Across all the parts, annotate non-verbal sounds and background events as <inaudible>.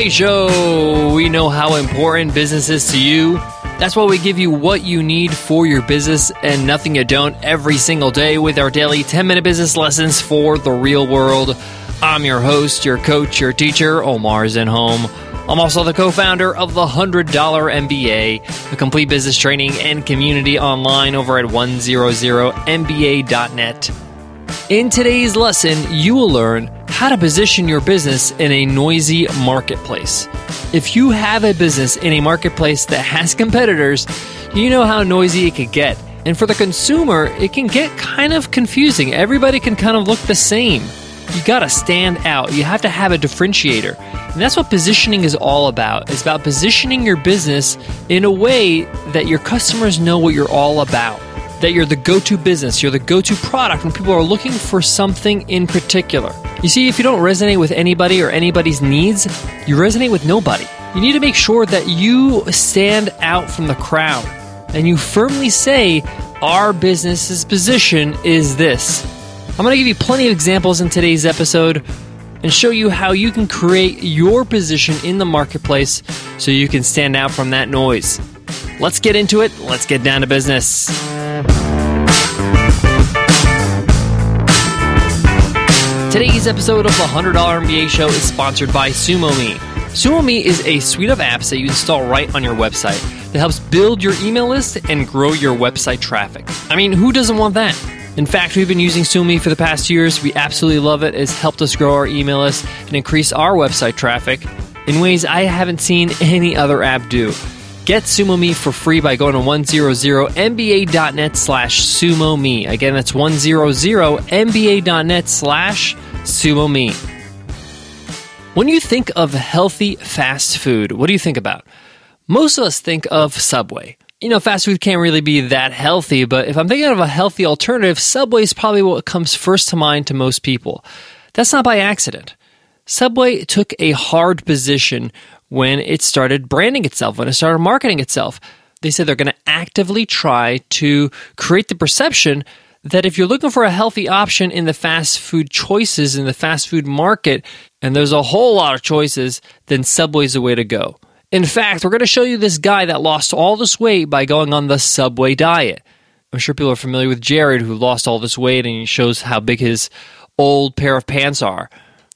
MBA Show. We know how important business is to you. That's why we give you what you need for your business and nothing you don't every single day with our daily 10 minute business lessons for the real world. I'm your host, your coach, your teacher, Omar Zenhom. I'm also the co founder of the $100 MBA, a complete business training and community online over at 100MBA.net. In today's lesson, you will learn how to position your business in a noisy marketplace. If you have a business in a marketplace that has competitors, you know how noisy it could get. And for the consumer, it can get kind of confusing. Everybody can kind of look the same. You gotta stand out. You have to have a differentiator. And that's what positioning is all about. It's about positioning your business in a way that your customers know what you're all about. That you're the go to business, you're the go to product when people are looking for something in particular. You see, if you don't resonate with anybody or anybody's needs, you resonate with nobody. You need to make sure that you stand out from the crowd and you firmly say, Our business's position is this. I'm going to give you plenty of examples in today's episode and show you how you can create your position in the marketplace so you can stand out from that noise. Let's get into it. Let's get down to business. Today's episode of the $100 MBA Show is sponsored by SumoMe. SumoMe is a suite of apps that you install right on your website that helps build your email list and grow your website traffic. I mean, who doesn't want that? In fact, we've been using SumoMe for the past years. We absolutely love it. It's helped us grow our email list and increase our website traffic in ways I haven't seen any other app do. Get SumoMe for free by going to 100mba.net slash SumoMe. Again, that's 100mba.net slash SumoMe. When you think of healthy fast food, what do you think about? Most of us think of Subway. You know, fast food can't really be that healthy, but if I'm thinking of a healthy alternative, Subway is probably what comes first to mind to most people. That's not by accident. Subway took a hard position when it started branding itself, when it started marketing itself. They said they're going to actively try to create the perception that if you're looking for a healthy option in the fast food choices in the fast food market, and there's a whole lot of choices, then Subway's the way to go. In fact, we're going to show you this guy that lost all this weight by going on the Subway diet. I'm sure people are familiar with Jared, who lost all this weight, and he shows how big his old pair of pants are.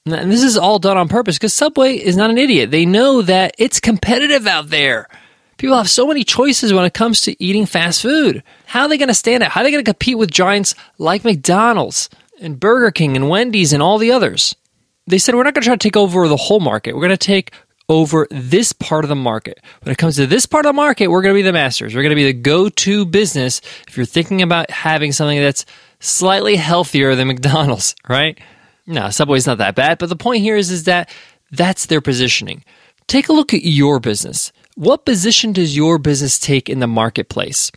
And this is all done on purpose because Subway is not an idiot. They know that it's competitive out there. People have so many choices when it comes to eating fast food. How are they going to stand out? How are they going to compete with giants like McDonald's and Burger King and Wendy's and all the others? They said, we're not going to try to take over the whole market. We're going to take over this part of the market. When it comes to this part of the market, we're going to be the masters. We're going to be the go to business if you're thinking about having something that's slightly healthier than McDonald's, <laughs> right? No, Subway's not that bad. But the point here is, is that that's their positioning. Take a look at your business. What position does your business take in the marketplace?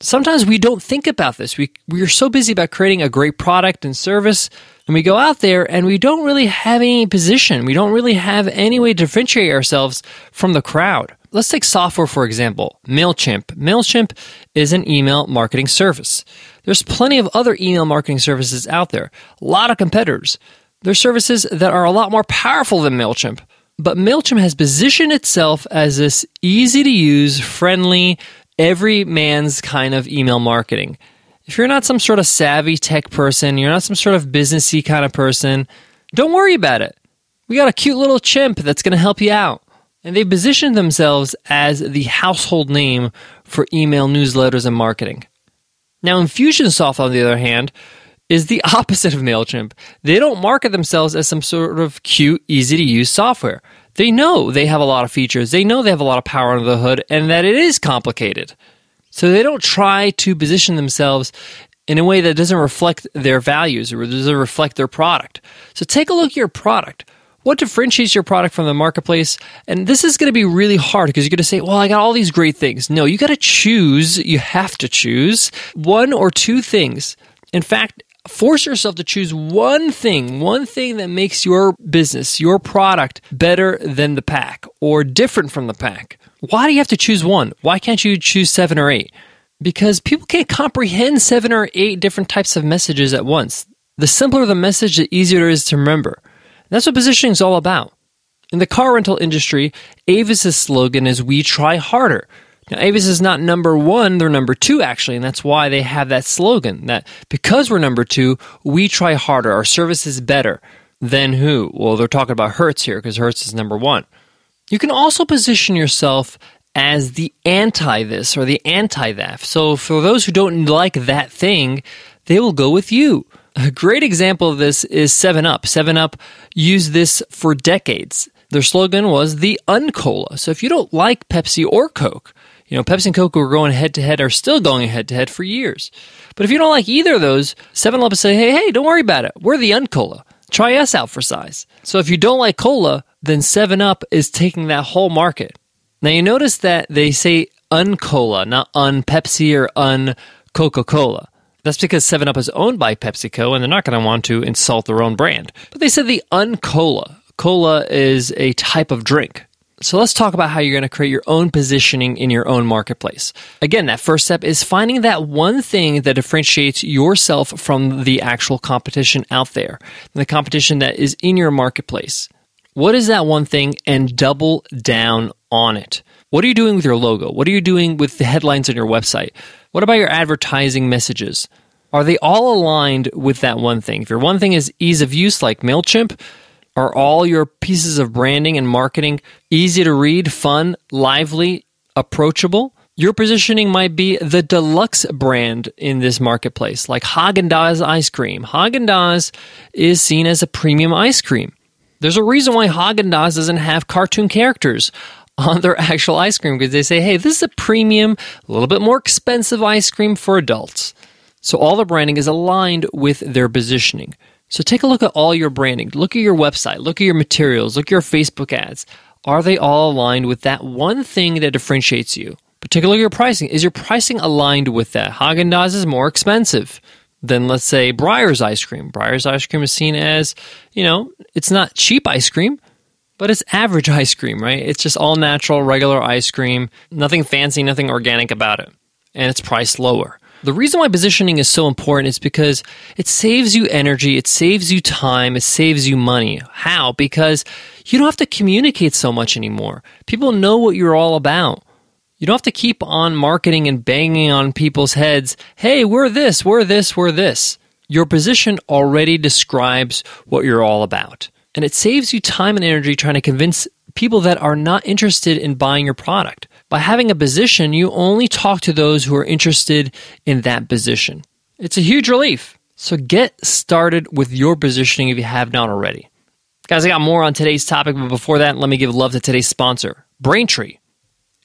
Sometimes we don't think about this. We, we are so busy about creating a great product and service, and we go out there and we don't really have any position. We don't really have any way to differentiate ourselves from the crowd. Let's take software, for example MailChimp. MailChimp is an email marketing service. There's plenty of other email marketing services out there, a lot of competitors. There's services that are a lot more powerful than MailChimp. But MailChimp has positioned itself as this easy to use, friendly, every man's kind of email marketing. If you're not some sort of savvy tech person, you're not some sort of businessy kind of person, don't worry about it. We got a cute little chimp that's going to help you out. And they've positioned themselves as the household name for email newsletters and marketing. Now, Infusionsoft, on the other hand, is the <laughs> opposite of MailChimp. They don't market themselves as some sort of cute, easy to use software. They know they have a lot of features, they know they have a lot of power under the hood, and that it is complicated. So they don't try to position themselves in a way that doesn't reflect their values or doesn't reflect their product. So take a look at your product. What differentiates your product from the marketplace? And this is going to be really hard because you're going to say, well, I got all these great things. No, you got to choose. You have to choose one or two things. In fact, force yourself to choose one thing, one thing that makes your business, your product better than the pack or different from the pack. Why do you have to choose one? Why can't you choose seven or eight? Because people can't comprehend seven or eight different types of messages at once. The simpler the message, the easier it is to remember. That's what positioning is all about. In the car rental industry, Avis's slogan is We Try Harder. Now, Avis is not number one, they're number two, actually, and that's why they have that slogan that because we're number two, we try harder. Our service is better. Than who? Well, they're talking about Hertz here because Hertz is number one. You can also position yourself as the anti this or the anti that. So, for those who don't like that thing, they will go with you. A great example of this is 7 Up. 7 Up used this for decades. Their slogan was the Uncola. So if you don't like Pepsi or Coke, you know, Pepsi and Coke were going head to head, are still going head to head for years. But if you don't like either of those, 7 Up say, hey, hey, don't worry about it. We're the Uncola. Try us out for size. So if you don't like cola, then 7 Up is taking that whole market. Now you notice that they say Uncola, not un Pepsi or un Coca Cola. That's because 7 Up is owned by PepsiCo and they're not going to want to insult their own brand. But they said the Uncola. Cola is a type of drink. So let's talk about how you're going to create your own positioning in your own marketplace. Again, that first step is finding that one thing that differentiates yourself from the actual competition out there, the competition that is in your marketplace. What is that one thing and double down on it? What are you doing with your logo? What are you doing with the headlines on your website? What about your advertising messages? Are they all aligned with that one thing? If your one thing is ease of use, like MailChimp, are all your pieces of branding and marketing easy to read, fun, lively, approachable? Your positioning might be the deluxe brand in this marketplace, like Haagen-Dazs ice cream. Haagen-Dazs is seen as a premium ice cream. There's a reason why Haagen-Dazs doesn't have cartoon characters <laughs> on their actual ice cream because they say, hey, this is a premium, a little bit more expensive ice cream for adults. So all the branding is aligned with their positioning. So take a look at all your branding. Look at your website. Look at your materials. Look at your Facebook ads. Are they all aligned with that one thing that differentiates you? At your pricing. Is your pricing aligned with that? Haagen Dazs is more expensive than, let's say, Breyers ice cream. Breyers ice cream is seen as, you know, it's not cheap ice cream, but it's average <laughs> ice cream, right? It's just all natural, regular ice cream. Nothing fancy, nothing organic about it. And it's priced lower. The reason why positioning is so important is because it saves you energy, it saves you time, it saves you money. How? Because you don't have to communicate so much anymore. People know what you're all about. You don't have to keep on marketing and banging on people's heads, hey, we're this, we're this, we're this. Your position already describes what you're all about. And it saves you time and energy trying to convince people that are not interested in buying your product. By having a position, you only talk to those who are interested in that position. It's a huge relief. So get started with your positioning if you have not already. Guys, I got more on today's topic, but before that, let me give love to today's sponsor, Braintree.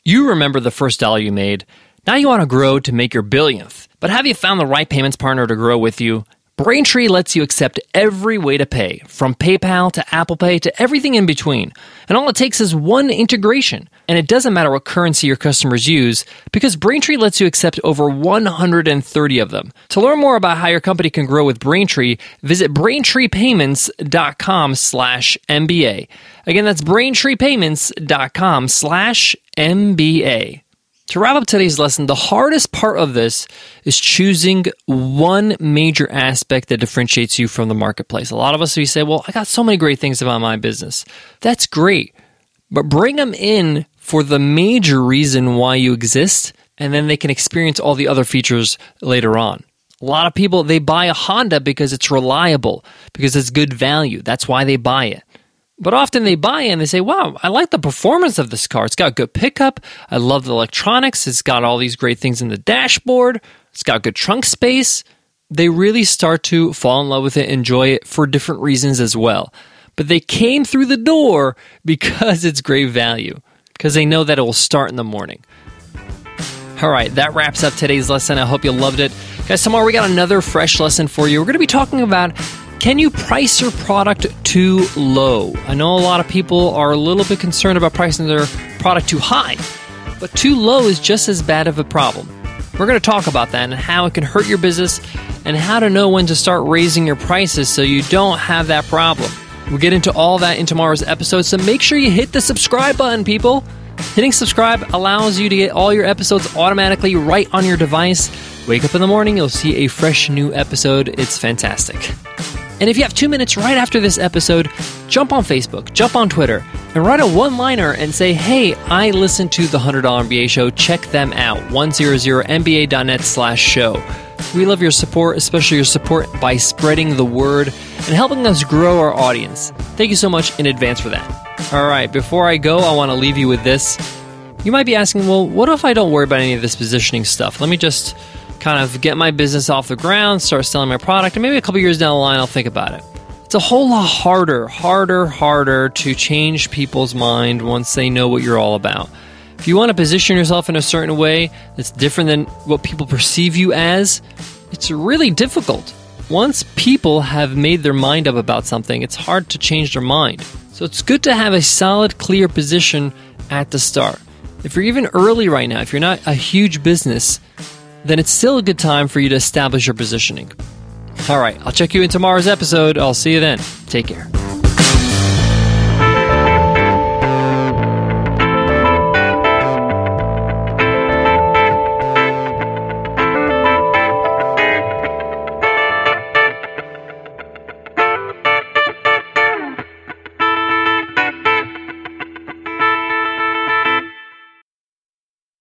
You remember the first dollar you made. Now you want to grow to make your billionth. But have you found the right payments partner to grow with you? Braintree lets you accept every way to pay, from PayPal to Apple Pay to everything in between. And all it takes is one integration. And it doesn't matter what currency your customers use, because Braintree lets you accept over 130 of them. To learn more about how your company can grow with Braintree, visit braintreepayments.com slash MBA. Again, that's braintreepayments.com slash MBA. To wrap up today's lesson, the hardest part of this is choosing one major aspect that differentiates you from the marketplace. A lot of us, we say, well, I got so many great things about my business. That's great. But bring them in for the major reason why you exist, and then they can experience all the other features later on. A lot of people, they buy a Honda because it's reliable, because it's good value. That's why they buy it. But often they buy in, they say, wow, I like the performance of this car. It's got good pickup. I love the electronics. It's got all these great things in the dashboard. It's got good trunk space. They really start to fall in love with it, enjoy it for different reasons as well. But they came through the door <laughs> because it's great value, because they know that it will start in the morning. All right, that wraps up today's lesson. I hope you loved it. Guys, tomorrow we got another fresh lesson for you. We're going to be talking about can you price your product too low? I know a lot of people are a little bit concerned about pricing their product too high, but too low is just as bad of a problem. We're going to talk about that and how it can hurt your business and how to know when to start raising your prices so you don't have that problem. We'll get into all that in tomorrow's episode, so make sure you hit the subscribe button, people. Hitting subscribe allows you to get all your episodes automatically right on your device. Wake up in the morning, you'll see a fresh new episode. It's fantastic. And if you have two minutes right after this episode, jump on Facebook, jump on Twitter, and write a one liner and say, hey, I listened to the $100 MBA show. Check them out. 100mba.net slash show. We love your support, especially your support by spreading the word and helping us grow our audience. Thank you so much in advance for that. All right, before I go, I want to leave you with this. You might be asking, well, what if I don't worry about any of this positioning stuff? Let me just kind of get my business off the ground, start selling my product, and maybe a couple years down the line, I'll think about it. It's a whole lot harder, harder, harder to change people's mind once they know what you're all about. If you want to position yourself in a certain way that's different than what people perceive you as, it's really difficult. Once people have made their mind up about something, it's hard to change their mind. So it's good to have a solid, clear position at the start. If you're even early right now, if you're not a huge business, then it's still a good time for you to establish your positioning. All right, I'll check you in tomorrow's episode. I'll see you then. Take care.